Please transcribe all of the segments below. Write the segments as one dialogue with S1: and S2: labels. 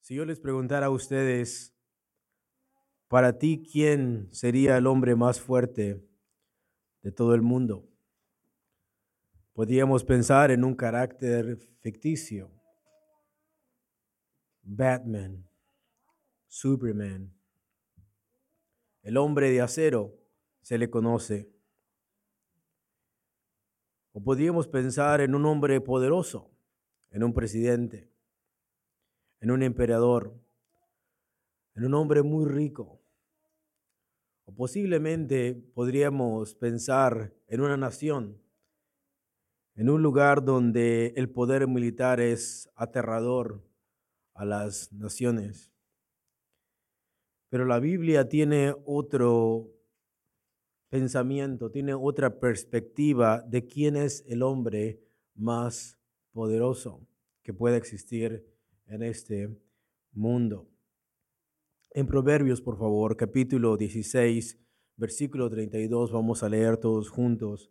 S1: Si yo les preguntara a ustedes, para ti, ¿quién sería el hombre más fuerte de todo el mundo? Podríamos pensar en un carácter ficticio. Batman, Superman, el hombre de acero se le conoce. O podríamos pensar en un hombre poderoso, en un presidente en un emperador, en un hombre muy rico. O posiblemente podríamos pensar en una nación, en un lugar donde el poder militar es aterrador a las naciones. Pero la Biblia tiene otro pensamiento, tiene otra perspectiva de quién es el hombre más poderoso que puede existir en este mundo. En Proverbios, por favor, capítulo 16, versículo 32, vamos a leer todos juntos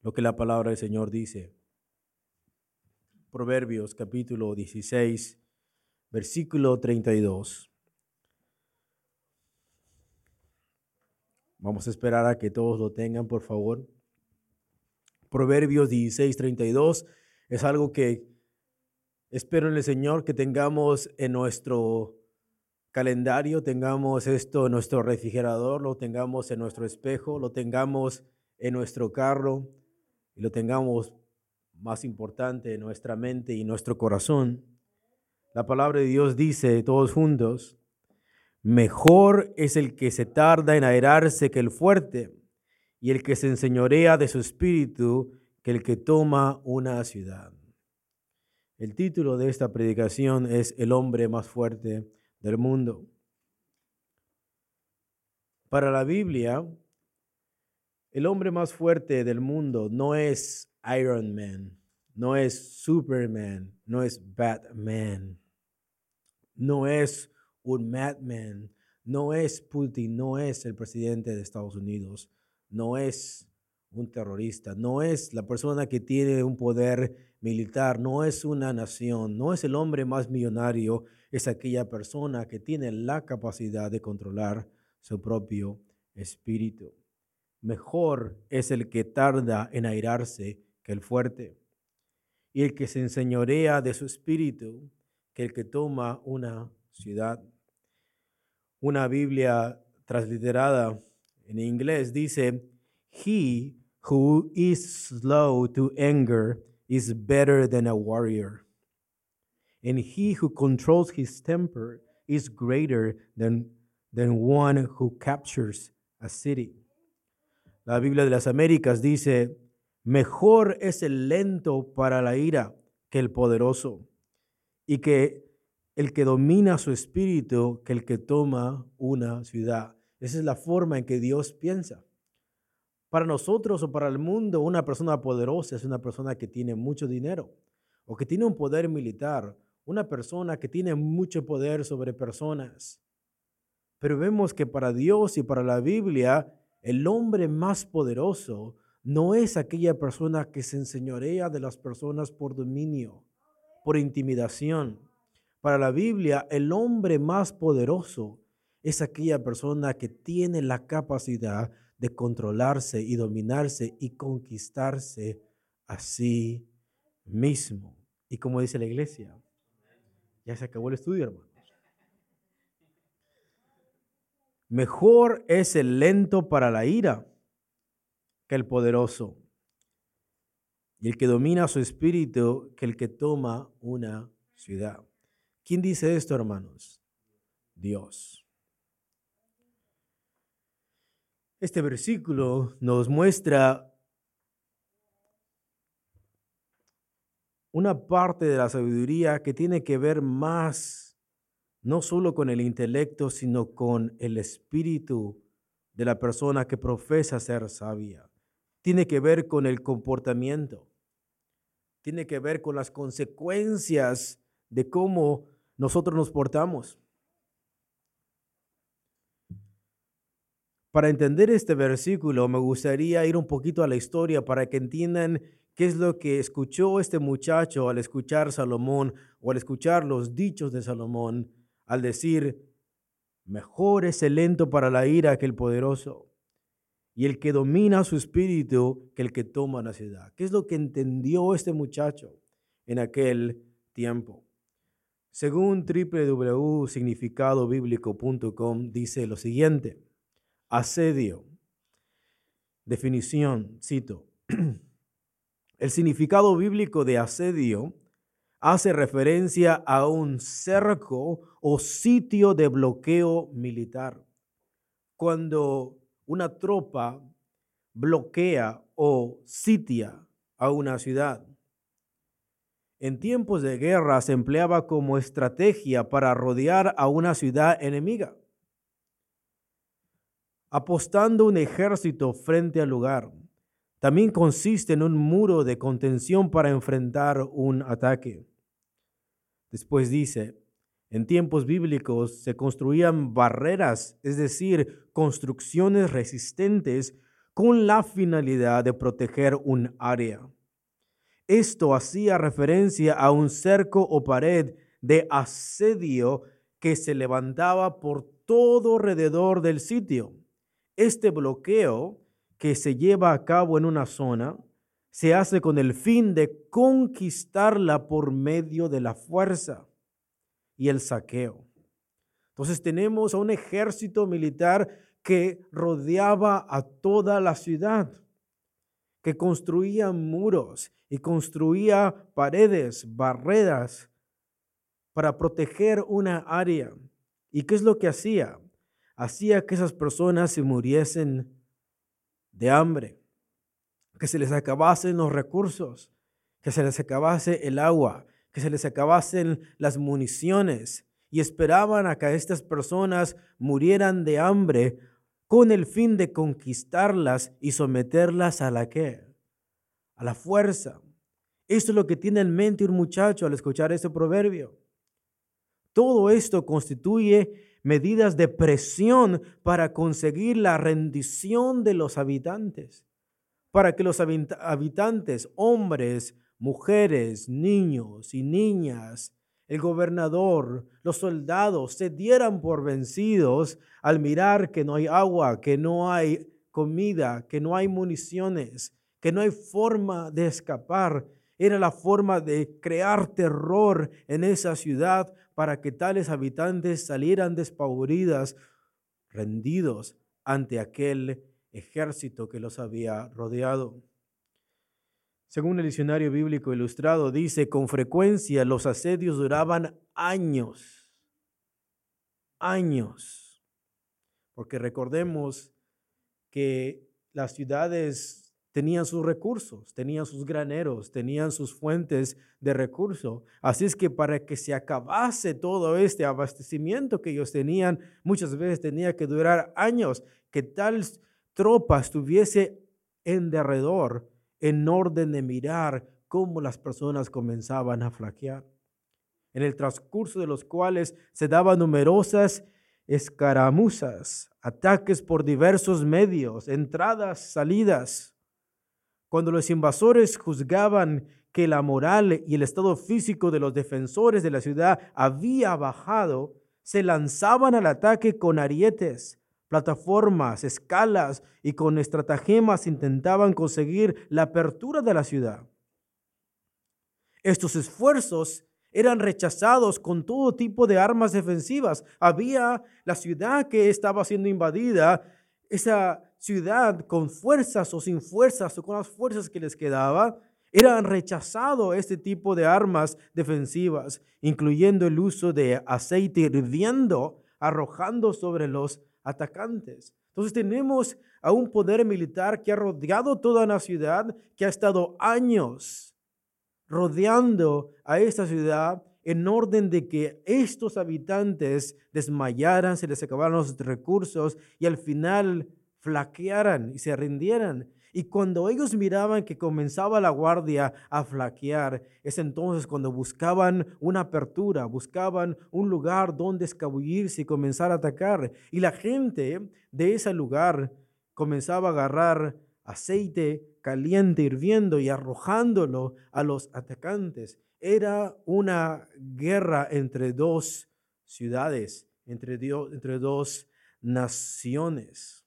S1: lo que la palabra del Señor dice. Proverbios, capítulo 16, versículo 32. Vamos a esperar a que todos lo tengan, por favor. Proverbios 16, 32 es algo que Espero en el Señor que tengamos en nuestro calendario, tengamos esto en nuestro refrigerador, lo tengamos en nuestro espejo, lo tengamos en nuestro carro y lo tengamos más importante en nuestra mente y nuestro corazón. La palabra de Dios dice todos juntos, mejor es el que se tarda en airarse que el fuerte, y el que se enseñorea de su espíritu que el que toma una ciudad. El título de esta predicación es El hombre más fuerte del mundo. Para la Biblia, el hombre más fuerte del mundo no es Iron Man, no es Superman, no es Batman, no es un madman, no es Putin, no es el presidente de Estados Unidos, no es un terrorista, no es la persona que tiene un poder militar, no es una nación, no es el hombre más millonario, es aquella persona que tiene la capacidad de controlar su propio espíritu. Mejor es el que tarda en airarse que el fuerte, y el que se enseñorea de su espíritu que el que toma una ciudad. Una Biblia transliterada en inglés dice, He who is slow to anger is better than a warrior. And he who controls his temper is greater than, than one who captures a city. La Biblia de las Américas dice, mejor es el lento para la ira que el poderoso, y que el que domina su espíritu que el que toma una ciudad. Esa es la forma en que Dios piensa. Para nosotros o para el mundo, una persona poderosa es una persona que tiene mucho dinero o que tiene un poder militar, una persona que tiene mucho poder sobre personas. Pero vemos que para Dios y para la Biblia, el hombre más poderoso no es aquella persona que se enseñorea de las personas por dominio, por intimidación. Para la Biblia, el hombre más poderoso es aquella persona que tiene la capacidad de controlarse y dominarse y conquistarse a sí mismo. Y como dice la iglesia, ya se acabó el estudio, hermanos. Mejor es el lento para la ira que el poderoso, y el que domina su espíritu que el que toma una ciudad. ¿Quién dice esto, hermanos? Dios. Este versículo nos muestra una parte de la sabiduría que tiene que ver más no solo con el intelecto, sino con el espíritu de la persona que profesa ser sabia. Tiene que ver con el comportamiento. Tiene que ver con las consecuencias de cómo nosotros nos portamos. Para entender este versículo, me gustaría ir un poquito a la historia para que entiendan qué es lo que escuchó este muchacho al escuchar Salomón o al escuchar los dichos de Salomón, al decir, mejor es el lento para la ira que el poderoso, y el que domina su espíritu que el que toma la ciudad. ¿Qué es lo que entendió este muchacho en aquel tiempo? Según www.significadobiblico.com dice lo siguiente, asedio, definición, cito, el significado bíblico de asedio hace referencia a un cerco o sitio de bloqueo militar. Cuando una tropa bloquea o sitia a una ciudad. En tiempos de guerra se empleaba como estrategia para rodear a una ciudad enemiga, apostando un ejército frente al lugar también consiste en un muro de contención para enfrentar un ataque. Después dice, en tiempos bíblicos se construían barreras, es decir, construcciones resistentes con la finalidad de proteger un área. Esto hacía referencia a un cerco o pared de asedio que se levantaba por todo alrededor del sitio. Este bloqueo que se lleva a cabo en una zona se hace con el fin de conquistarla por medio de la fuerza y el saqueo. Entonces tenemos a un ejército militar que rodeaba a toda la ciudad, que construía muros y construía paredes, barreras para proteger una área. ¿Y qué es lo que hacía? Hacía que esas personas se muriesen de hambre, que se les acabasen los recursos, que se les acabase el agua, que se les acabasen las municiones y esperaban a que estas personas murieran de hambre con el fin de conquistarlas y someterlas a la? A la fuerza. Esto es lo que tiene en mente un muchacho al escuchar este proverbio. Todo esto constituye medidas de presión para conseguir la rendición de los habitantes, para que los habitantes, hombres, mujeres, niños y niñas, el gobernador, los soldados se dieran por vencidos al mirar que no hay agua, que no hay comida, que no hay municiones, que no hay forma de escapar. Era la forma de crear terror en esa ciudad para que tales habitantes salieran despavoridas, rendidos ante aquel ejército que los había rodeado. Según el diccionario bíblico ilustrado, dice, con frecuencia los asedios duraban años, años, porque recordemos que las ciudades tenían sus recursos, tenían sus graneros, tenían sus fuentes de recurso. Así es que para que se acabase todo este abastecimiento que ellos tenían, muchas veces tenía que durar años, que tal tropa estuviese en derredor en orden de mirar cómo las personas comenzaban a flaquear. En el transcurso de los cuales se daban numerosas escaramuzas, ataques por diversos medios, entradas, salidas cuando los invasores juzgaban que la moral y el estado físico de los defensores de la ciudad había bajado, se lanzaban al ataque con arietes, plataformas, escalas y con estratagemas intentaban conseguir la apertura de la ciudad. Estos esfuerzos eran rechazados con todo tipo de armas defensivas. Había la ciudad que estaba siendo invadida, esa ciudad con fuerzas o sin fuerzas o con las fuerzas que les quedaba, eran rechazado este tipo de armas defensivas, incluyendo el uso de aceite hirviendo, arrojando sobre los atacantes. Entonces tenemos a un poder militar que ha rodeado toda una ciudad, que ha estado años rodeando a esta ciudad en orden de que estos habitantes desmayaran, se les acabaran los recursos y al final flaquearan y se rindieran. Y cuando ellos miraban que comenzaba la guardia a flaquear, es entonces cuando buscaban una apertura, buscaban un lugar donde escabullirse y comenzar a atacar. Y la gente de ese lugar comenzaba a agarrar aceite caliente hirviendo y arrojándolo a los atacantes. Era una guerra entre dos ciudades, entre, entre dos naciones.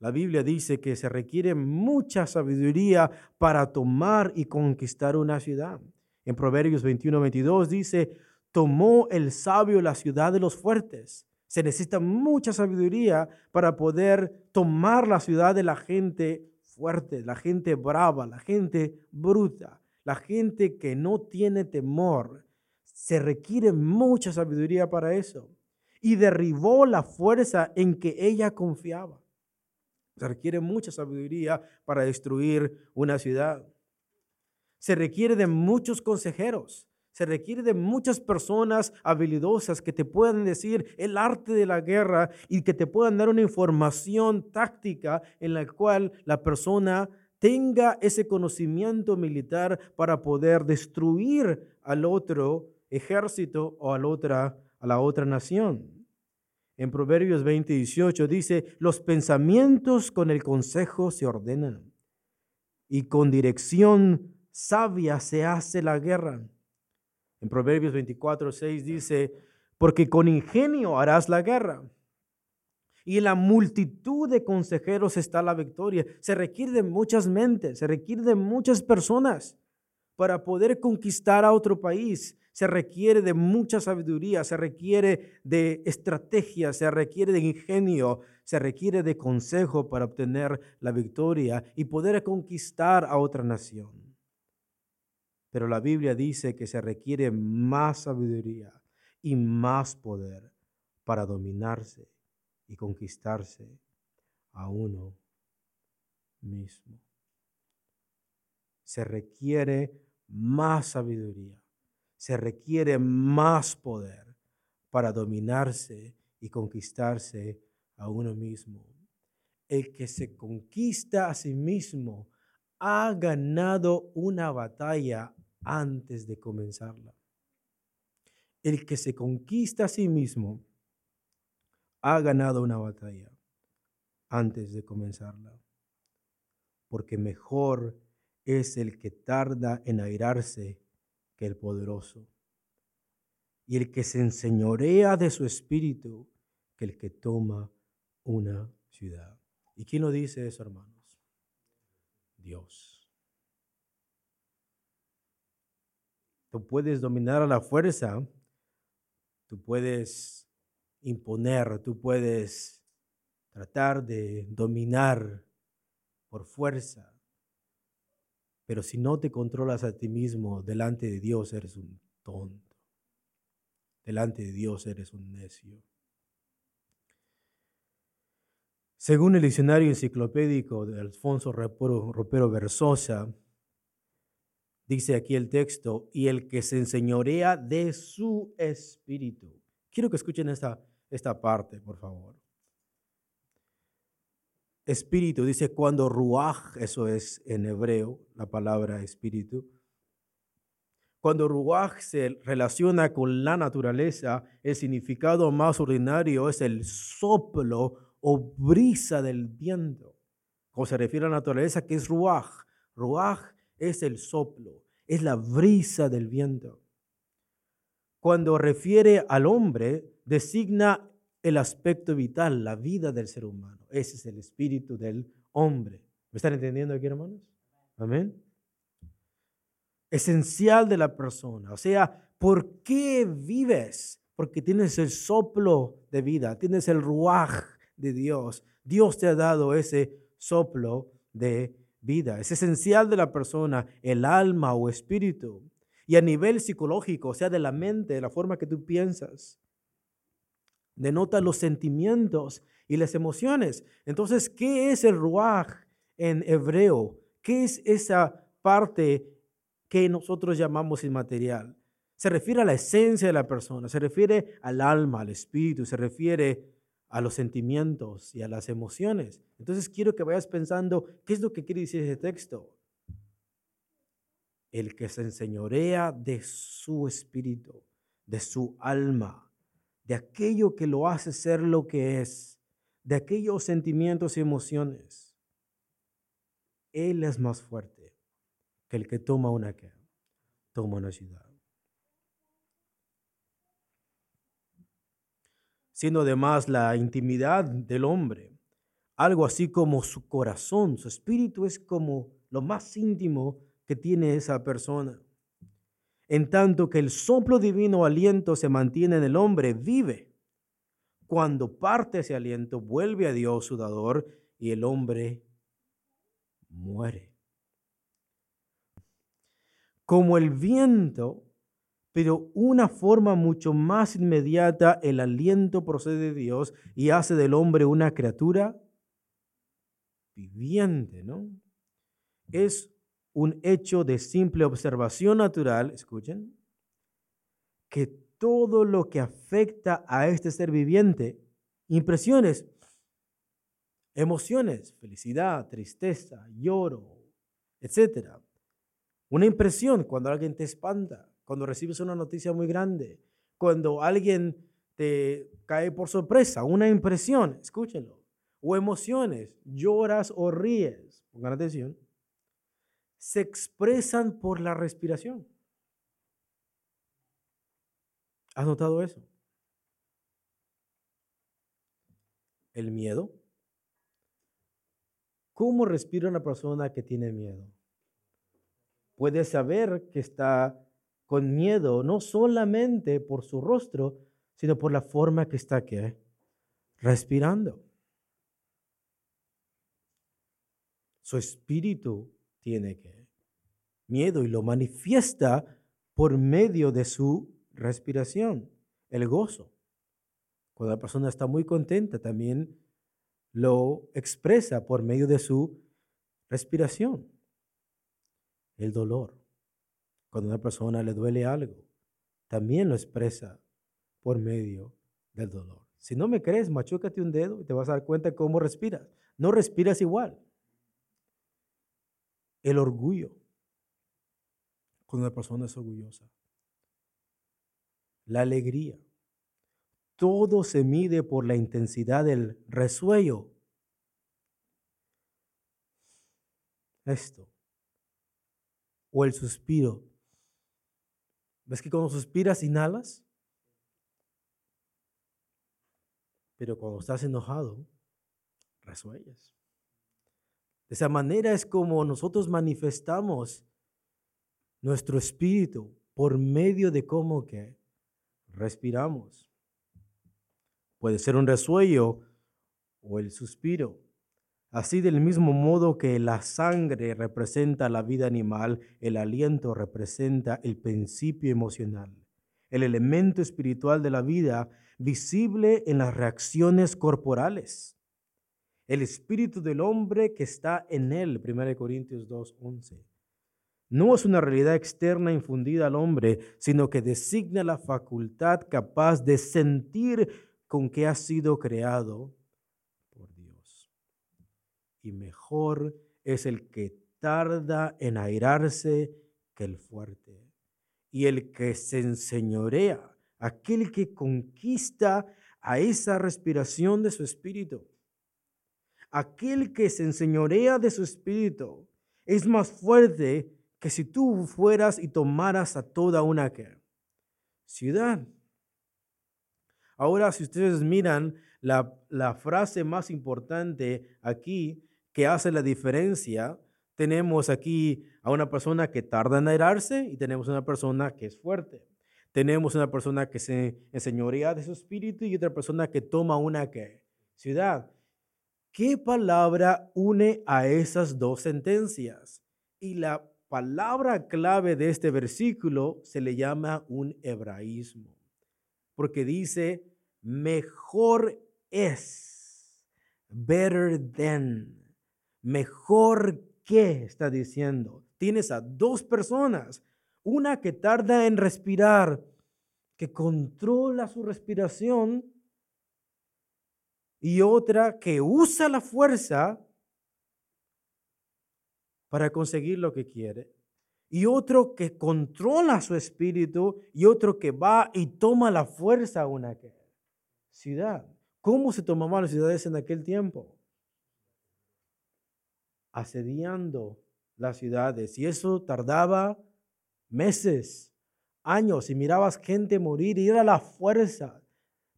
S1: La Biblia dice que se requiere mucha sabiduría para tomar y conquistar una ciudad. En Proverbios 21, 22 dice, tomó el sabio la ciudad de los fuertes. Se necesita mucha sabiduría para poder tomar la ciudad de la gente fuerte, la gente brava, la gente bruta, la gente que no tiene temor. Se requiere mucha sabiduría para eso. Y derribó la fuerza en que ella confiaba. Se requiere mucha sabiduría para destruir una ciudad. Se requiere de muchos consejeros. Se requiere de muchas personas habilidosas que te puedan decir el arte de la guerra y que te puedan dar una información táctica en la cual la persona tenga ese conocimiento militar para poder destruir al otro ejército o a otra, a la otra nación en Proverbios 20, 18 dice, los pensamientos con el consejo se ordenan y con dirección sabia se hace la guerra. En Proverbios 24, 6 dice, porque con ingenio harás la guerra. Y en la multitud de consejeros está la victoria. Se requiere de muchas mentes, se requiere de muchas personas para poder conquistar a otro país se requiere de mucha sabiduría, se requiere de estrategia, se requiere de ingenio, se requiere de consejo para obtener la victoria y poder conquistar a otra nación. Pero la Biblia dice que se requiere más sabiduría y más poder para dominarse y conquistarse a uno mismo. Se requiere más sabiduría se requiere más poder para dominarse y conquistarse a uno mismo. El que se conquista a sí mismo ha ganado una batalla antes de comenzarla. El que se conquista a sí mismo ha ganado una batalla antes de comenzarla. Porque mejor es el que tarda en airarse que el poderoso. Y el que se enseñorea de su espíritu que el que toma una ciudad. ¿Y quién lo dice eso, hermanos? Dios. Tú puedes dominar a la fuerza, tú puedes imponer, tú puedes tratar de dominar por fuerza, pero si no te controlas a ti mismo, delante de Dios eres un tonto. Delante de Dios eres un necio. Según el diccionario enciclopédico de Alfonso Ropero Versosa, dice aquí el texto, y el que se enseñorea de su espíritu. Quiero que escuchen esta, esta parte, por favor espíritu, dice cuando ruach, eso es en hebreo la palabra espíritu. Cuando ruach se relaciona con la naturaleza, el significado más ordinario es el soplo o brisa del viento. Como se refiere a la naturaleza, que es ruach. Ruach es el soplo, es la brisa del viento. Cuando refiere al hombre, designa el aspecto vital, la vida del ser humano. Ese es el espíritu del hombre. ¿Me están entendiendo aquí, hermanos? Amén. Esencial de la persona. O sea, ¿por qué vives? Porque tienes el soplo de vida, tienes el ruaj de Dios. Dios te ha dado ese soplo de vida. Es esencial de la persona, el alma o espíritu. Y a nivel psicológico, o sea, de la mente, de la forma que tú piensas denota los sentimientos y las emociones. Entonces, ¿qué es el ruaj en hebreo? ¿Qué es esa parte que nosotros llamamos inmaterial? Se refiere a la esencia de la persona, se refiere al alma, al espíritu, se refiere a los sentimientos y a las emociones. Entonces quiero que vayas pensando, ¿qué es lo que quiere decir ese texto? El que se enseñorea de su espíritu, de su alma, de aquello que lo hace ser lo que es, de aquellos sentimientos y emociones. Él es más fuerte que el que toma una, toma una ciudad. siendo además la intimidad del hombre, algo así como su corazón, su espíritu es como lo más íntimo que tiene esa persona. En tanto que el soplo divino aliento se mantiene en el hombre, vive. Cuando parte ese aliento, vuelve a Dios su dador y el hombre muere. Como el viento pero una forma mucho más inmediata, el aliento procede de Dios y hace del hombre una criatura viviente, ¿no? Es un hecho de simple observación natural, escuchen, que todo lo que afecta a este ser viviente, impresiones, emociones, felicidad, tristeza, lloro, etcétera. Una impresión cuando alguien te espanta, cuando recibes una noticia muy grande, cuando alguien te cae por sorpresa, una impresión, escúchenlo, o emociones, lloras o ríes, pongan atención, se expresan por la respiración. ¿Has notado eso? El miedo. ¿Cómo respira una persona que tiene miedo? Puede saber que está con miedo, no solamente por su rostro, sino por la forma que está aquí, respirando. Su espíritu tiene que miedo y lo manifiesta por medio de su respiración, el gozo. Cuando la persona está muy contenta, también lo expresa por medio de su respiración. El dolor. Cuando a una persona le duele algo, también lo expresa por medio del dolor. Si no me crees, machúcate un dedo y te vas a dar cuenta cómo respiras. No respiras igual. El orgullo, cuando una persona es orgullosa. La alegría. Todo se mide por la intensidad del resuello. Esto. O el suspiro ¿Ves que cuando suspiras inhalas? Pero cuando estás enojado, resuellas. De esa manera es como nosotros manifestamos nuestro espíritu por medio de cómo que respiramos. Puede ser un resuello o el suspiro. Así del mismo modo que la sangre representa la vida animal, el aliento representa el principio emocional, el elemento espiritual de la vida visible en las reacciones corporales. El espíritu del hombre que está en él, 1 Corintios 2:11. No es una realidad externa infundida al hombre, sino que designa la facultad capaz de sentir con que ha sido creado y mejor es el que tarda en airarse que el fuerte. Y el que se enseñorea, aquel que conquista a esa respiración de su espíritu. Aquel que se enseñorea de su espíritu es más fuerte que si tú fueras y tomaras a toda una ciudad. Ahora, si ustedes miran la, la frase más importante aquí, que hace la diferencia, tenemos aquí a una persona que tarda en airarse y tenemos una persona que es fuerte. Tenemos una persona que se enseñorea de su espíritu y otra persona que toma una ciudad. ¿Qué palabra une a esas dos sentencias? Y la palabra clave de este versículo se le llama un hebraísmo, porque dice, mejor es, better than mejor que está diciendo. Tienes a dos personas, una que tarda en respirar, que controla su respiración, y otra que usa la fuerza para conseguir lo que quiere, y otro que controla su espíritu, y otro que va y toma la fuerza a una ciudad. ¿Cómo se tomaban las ciudades en aquel tiempo? Asediando las ciudades, y eso tardaba meses, años, y mirabas gente morir, y era la fuerza.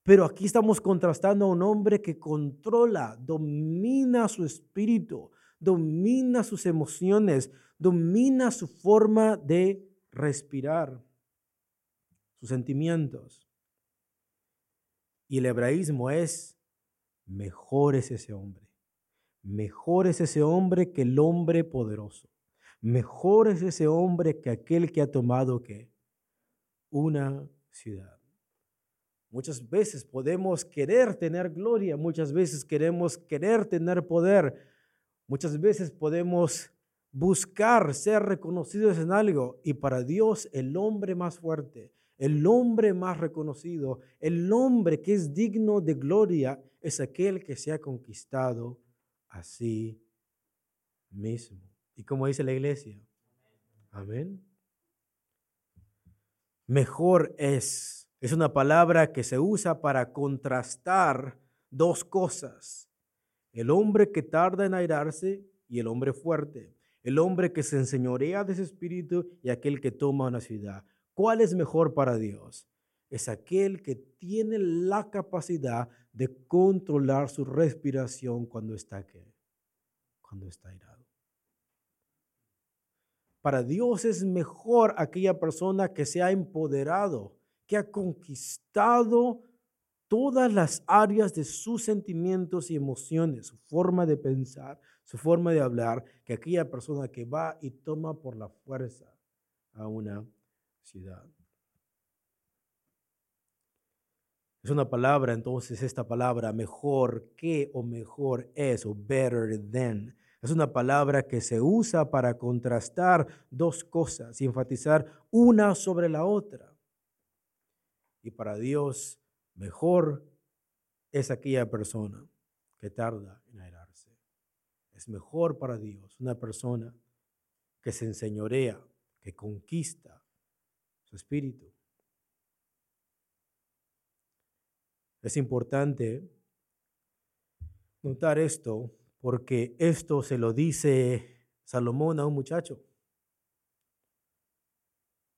S1: Pero aquí estamos contrastando a un hombre que controla, domina su espíritu, domina sus emociones, domina su forma de respirar, sus sentimientos. Y el hebraísmo es, mejor es ese hombre, mejor es ese hombre que el hombre poderoso, mejor es ese hombre que aquel que ha tomado que una ciudad. Muchas veces podemos querer tener gloria, muchas veces queremos querer tener poder, Muchas veces podemos buscar ser reconocidos en algo y para Dios el hombre más fuerte, el hombre más reconocido, el hombre que es digno de gloria es aquel que se ha conquistado a sí mismo. ¿Y como dice la iglesia? Amén. Mejor es. Es una palabra que se usa para contrastar dos cosas el hombre que tarda en airarse y el hombre fuerte, el hombre que se enseñorea de su espíritu y aquel que toma una ciudad. ¿Cuál es mejor para Dios? Es aquel que tiene la capacidad de controlar su respiración cuando está cuando está airado. Para Dios es mejor aquella persona que se ha empoderado, que ha conquistado todas las áreas de sus sentimientos y emociones, su forma de pensar, su forma de hablar, que aquella persona que va y toma por la fuerza a una ciudad. Es una palabra, entonces, esta palabra mejor que o mejor es o better than. Es una palabra que se usa para contrastar dos cosas y enfatizar una sobre la otra. Y para Dios, Mejor es aquella persona que tarda en airarse. Es mejor para Dios una persona que se enseñorea, que conquista su espíritu. Es importante notar esto porque esto se lo dice Salomón a un muchacho.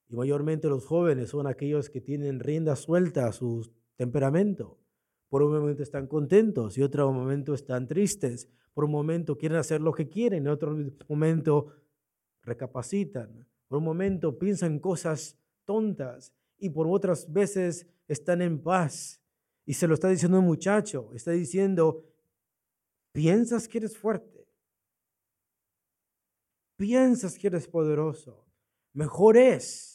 S1: Y mayormente los jóvenes son aquellos que tienen rienda suelta a sus temperamento. Por un momento están contentos y otro momento están tristes. Por un momento quieren hacer lo que quieren y otro momento recapacitan. Por un momento piensan cosas tontas y por otras veces están en paz. Y se lo está diciendo un muchacho, está diciendo, piensas que eres fuerte, piensas que eres poderoso. Mejor es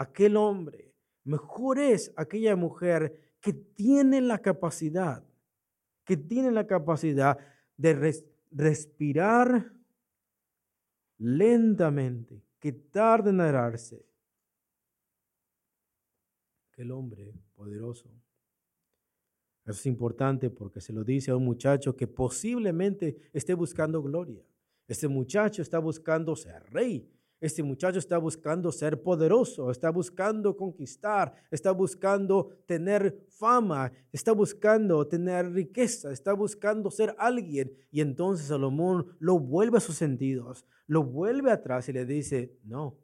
S1: aquel hombre Mejor es aquella mujer que tiene la capacidad, que tiene la capacidad de respirar lentamente, que tarde en airarse, que el hombre poderoso. Eso es importante porque se lo dice a un muchacho que posiblemente esté buscando gloria. Este muchacho está buscando ser rey, este muchacho está buscando ser poderoso, está buscando conquistar, está buscando tener fama, está buscando tener riqueza, está buscando ser alguien. Y entonces Salomón lo vuelve a sus sentidos, lo vuelve atrás y le dice, no,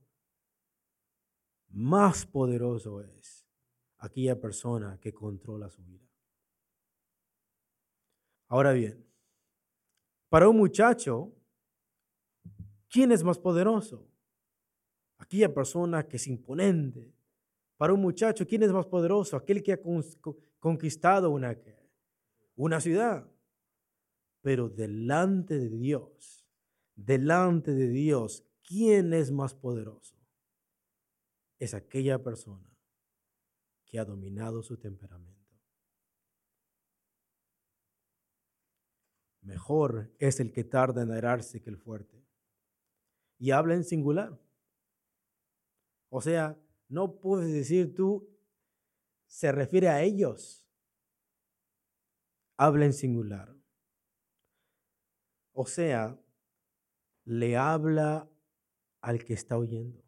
S1: más poderoso es aquella persona que controla su vida. Ahora bien, para un muchacho, ¿quién es más poderoso? Aquella persona que es imponente. Para un muchacho, ¿quién es más poderoso? Aquel que ha conquistado una, una ciudad. Pero delante de Dios, delante de Dios, ¿quién es más poderoso? Es aquella persona que ha dominado su temperamento. Mejor es el que tarda en airarse que el fuerte. Y habla en singular. O sea, no puedes decir tú, se refiere a ellos. habla en singular. O sea, le habla al que está oyendo.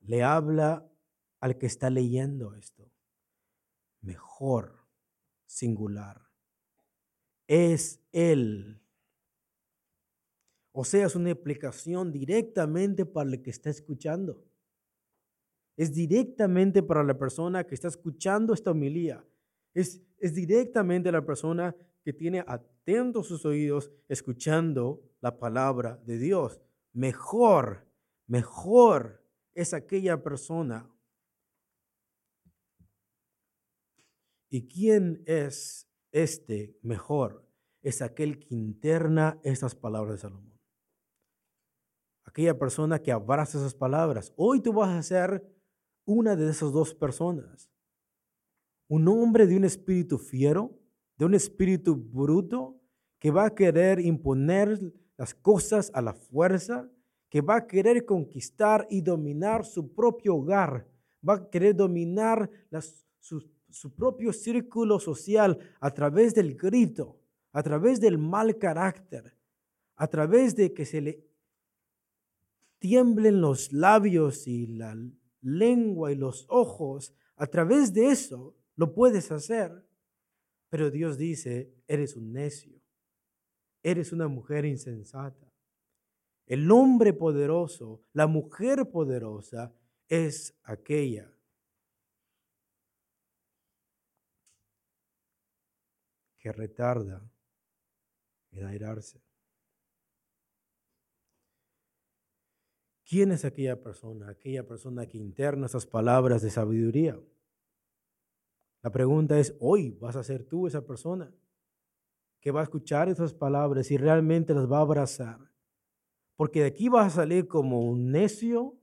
S1: Le habla al que está leyendo esto. Mejor, singular. Es Él. O sea, es una explicación directamente para el que está escuchando. Es directamente para la persona que está escuchando esta homilía. Es, es directamente la persona que tiene atentos sus oídos escuchando la palabra de Dios. Mejor, mejor es aquella persona. ¿Y quién es este mejor? Es aquel que interna estas palabras de Salomón. Aquella persona que abraza esas palabras. Hoy tú vas a ser una de esas dos personas. Un hombre de un espíritu fiero, de un espíritu bruto, que va a querer imponer las cosas a la fuerza, que va a querer conquistar y dominar su propio hogar, va a querer dominar su, su propio círculo social a través del grito, a través del mal carácter, a través de que se le tiemblen los labios y la lengua y los ojos, a través de eso lo puedes hacer. Pero Dios dice, eres un necio, eres una mujer insensata. El hombre poderoso, la mujer poderosa es aquella que retarda en airarse. ¿Quién es aquella persona? Aquella persona que interna esas palabras de sabiduría. La pregunta es, hoy vas a ser tú esa persona que va a escuchar esas palabras y realmente las va a abrazar. Porque de aquí vas a salir como un necio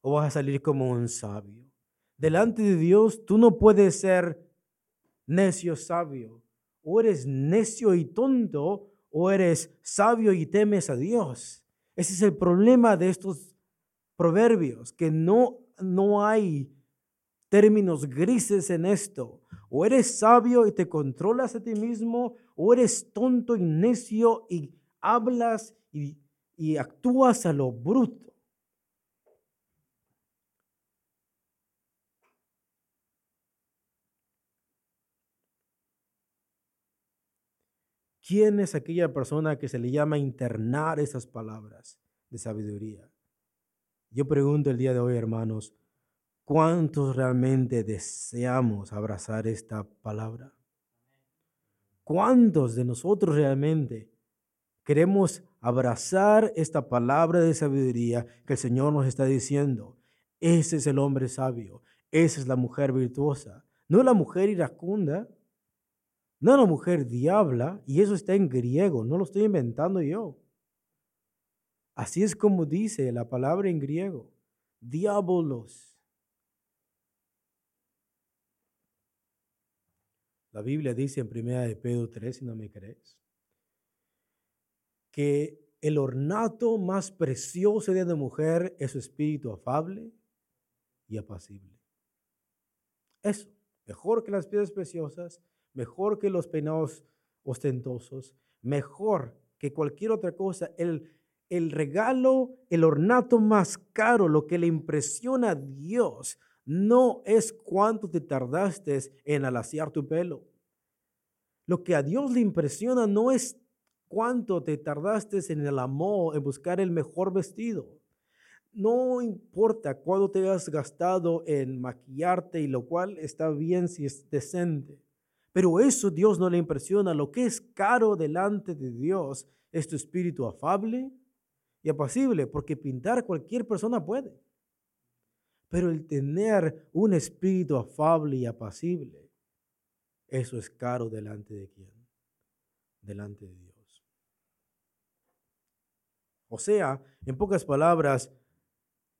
S1: o vas a salir como un sabio. Delante de Dios tú no puedes ser necio sabio. O eres necio y tonto o eres sabio y temes a Dios. Ese es el problema de estos proverbios, que no, no hay términos grises en esto. O eres sabio y te controlas a ti mismo, o eres tonto y necio y hablas y, y actúas a lo bruto. ¿Quién es aquella persona que se le llama internar esas palabras de sabiduría? Yo pregunto el día de hoy, hermanos, ¿cuántos realmente deseamos abrazar esta palabra? ¿Cuántos de nosotros realmente queremos abrazar esta palabra de sabiduría que el Señor nos está diciendo? Ese es el hombre sabio, esa es la mujer virtuosa, no la mujer iracunda, no la mujer diabla, y eso está en griego, no lo estoy inventando yo. Así es como dice la palabra en griego, diabolos. La Biblia dice en 1 de Pedro 3, si no me crees, que el ornato más precioso de la mujer es su espíritu afable y apacible. Eso, mejor que las piedras preciosas, mejor que los peinados ostentosos, mejor que cualquier otra cosa. El, el regalo, el ornato más caro, lo que le impresiona a Dios, no es cuánto te tardaste en alaciar tu pelo. Lo que a Dios le impresiona no es cuánto te tardaste en el amor, en buscar el mejor vestido. No importa cuánto te has gastado en maquillarte y lo cual está bien si es decente. Pero eso Dios no le impresiona. Lo que es caro delante de Dios es tu espíritu afable, y apacible, porque pintar cualquier persona puede. Pero el tener un espíritu afable y apacible, eso es caro delante de quién? Delante de Dios. O sea, en pocas palabras,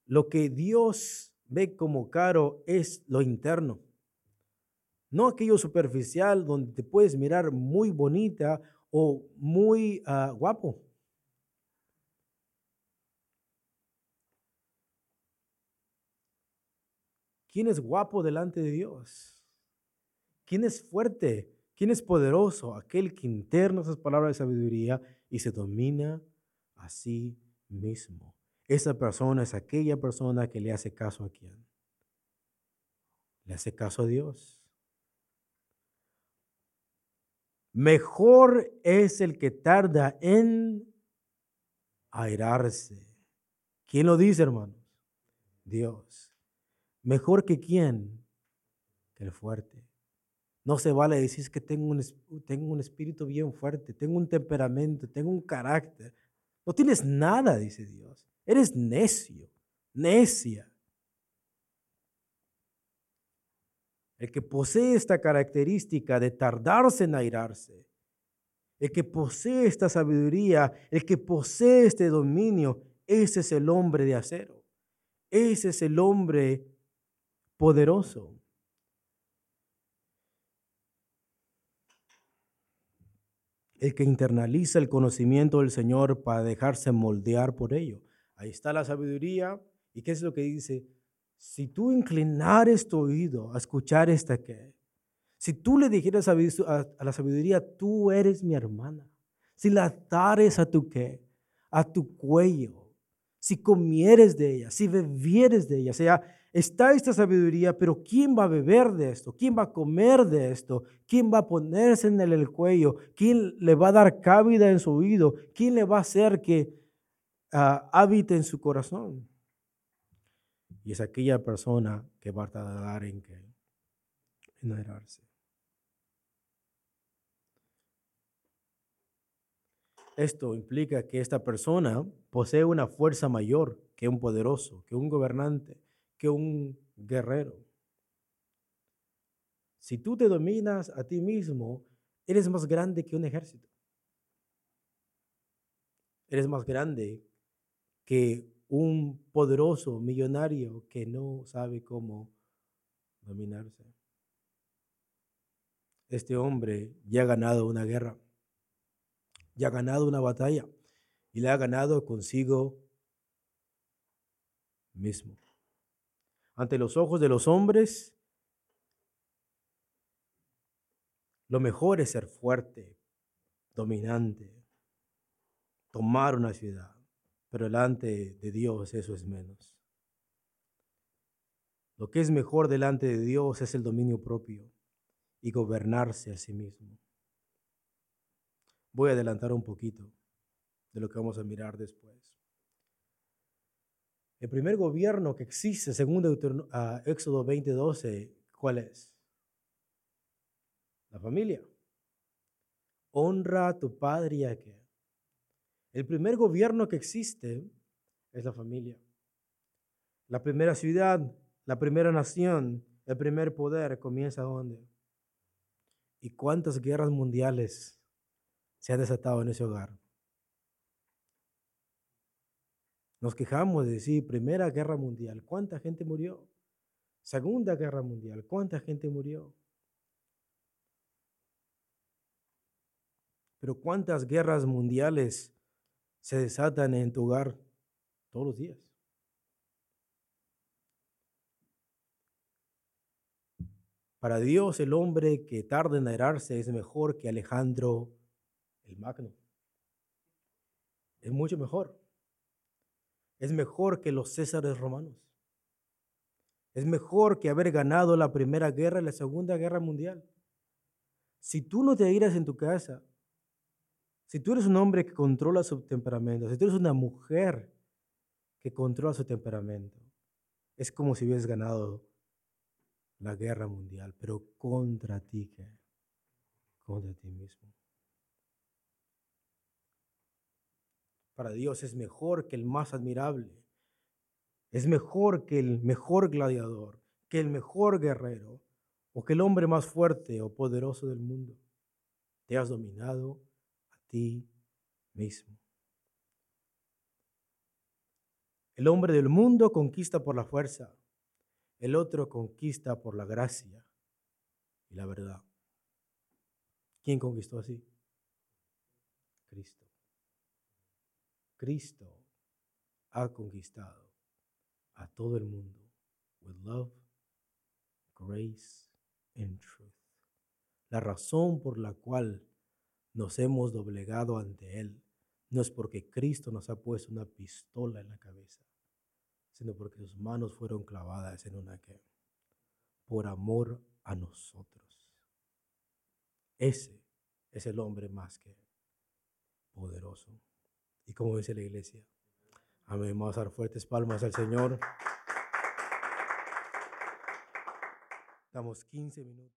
S1: lo que Dios ve como caro es lo interno. No aquello superficial donde te puedes mirar muy bonita o muy ah, guapo. ¿Quién es guapo delante de Dios? ¿Quién es fuerte? ¿Quién es poderoso? Aquel que interna esas palabras de sabiduría y se domina a sí mismo. Esa persona es aquella persona que le hace caso a quién. Le hace caso a Dios. Mejor es el que tarda en airarse. ¿Quién lo dice, hermanos? Dios. Mejor que quién? Que el fuerte. No se vale decir que tengo un, tengo un espíritu bien fuerte, tengo un temperamento, tengo un carácter. No tienes nada, dice Dios. Eres necio, necia. El que posee esta característica de tardarse en airarse, el que posee esta sabiduría, el que posee este dominio, ese es el hombre de acero. Ese es el hombre poderoso. El que internaliza el conocimiento del Señor para dejarse moldear por ello. Ahí está la sabiduría. ¿Y qué es lo que dice? Si tú inclinares tu oído a escuchar esta que, si tú le dijeras a, la sabiduría, tú eres mi hermana, si la atares a tu qué, a tu cuello, si comieres de ella, si bebieres de ella, o sea, está esta sabiduría, pero ¿quién va a beber de esto? ¿Quién va a comer de esto? ¿Quién va a ponerse en el cuello? ¿Quién le va a dar cabida en su oído? ¿Quién le va a hacer que ah, habite en su corazón? Y es aquella persona que va a tardar en que en airarse. Esto implica que esta persona posee una fuerza mayor que un poderoso, que un gobernante, que un guerrero. Si tú te dominas a ti mismo, eres más grande que un ejército. Eres más grande que un poderoso millonario que no sabe cómo dominarse. Este hombre ya ha ganado una guerra, ya ha ganado una batalla y la ha ganado consigo mismo. Ante los ojos de los hombres, lo mejor es ser fuerte, dominante, tomar una ciudad pero delante de Dios eso es menos. Lo que es mejor delante de Dios es el dominio propio y gobernarse a sí mismo. Voy a adelantar un poquito de lo que vamos a mirar después. El primer gobierno que existe, según uh, Éxodo 20:12, ¿cuál es? La familia. Honra a tu padre y a qué? El primer gobierno que existe es la familia. La primera ciudad, la primera nación, el primer poder comienza dónde? ¿Y cuántas guerras mundiales se han desatado en ese hogar? Nos quejamos de decir, Primera Guerra Mundial, ¿cuánta gente murió? Segunda Guerra Mundial, ¿cuánta gente murió? Pero ¿cuántas guerras mundiales se desatan en tu hogar todos los días. Para Dios el hombre que tarda en airarse es mejor que Alejandro el Magno. Es mucho mejor. Es mejor que los Césares romanos. Es mejor que haber ganado la Primera Guerra y la Segunda Guerra Mundial. Si tú no te iras en tu casa si tú eres un hombre que controla su temperamento, si tú eres una mujer que controla su temperamento, es como si hubieras ganado la guerra mundial, pero contra ti, ¿qué? Contra ti mismo. Para Dios es mejor que el más admirable, es mejor que el mejor gladiador, que el mejor guerrero, o que el hombre más fuerte o poderoso del mundo. Te has dominado ti mismo. El hombre del mundo conquista por la fuerza, el otro conquista por la gracia y la verdad. ¿Quién conquistó así? Cristo. Cristo ha conquistado a todo el mundo with love, grace and truth. La razón por la cual nos hemos doblegado ante Él no es porque Cristo nos ha puesto una pistola en la cabeza, sino porque sus manos fueron clavadas en una que, por amor a nosotros. Ese es el hombre más que poderoso. Y como dice la iglesia, amén. Vamos a dar fuertes palmas al Señor. Damos 15 minutos.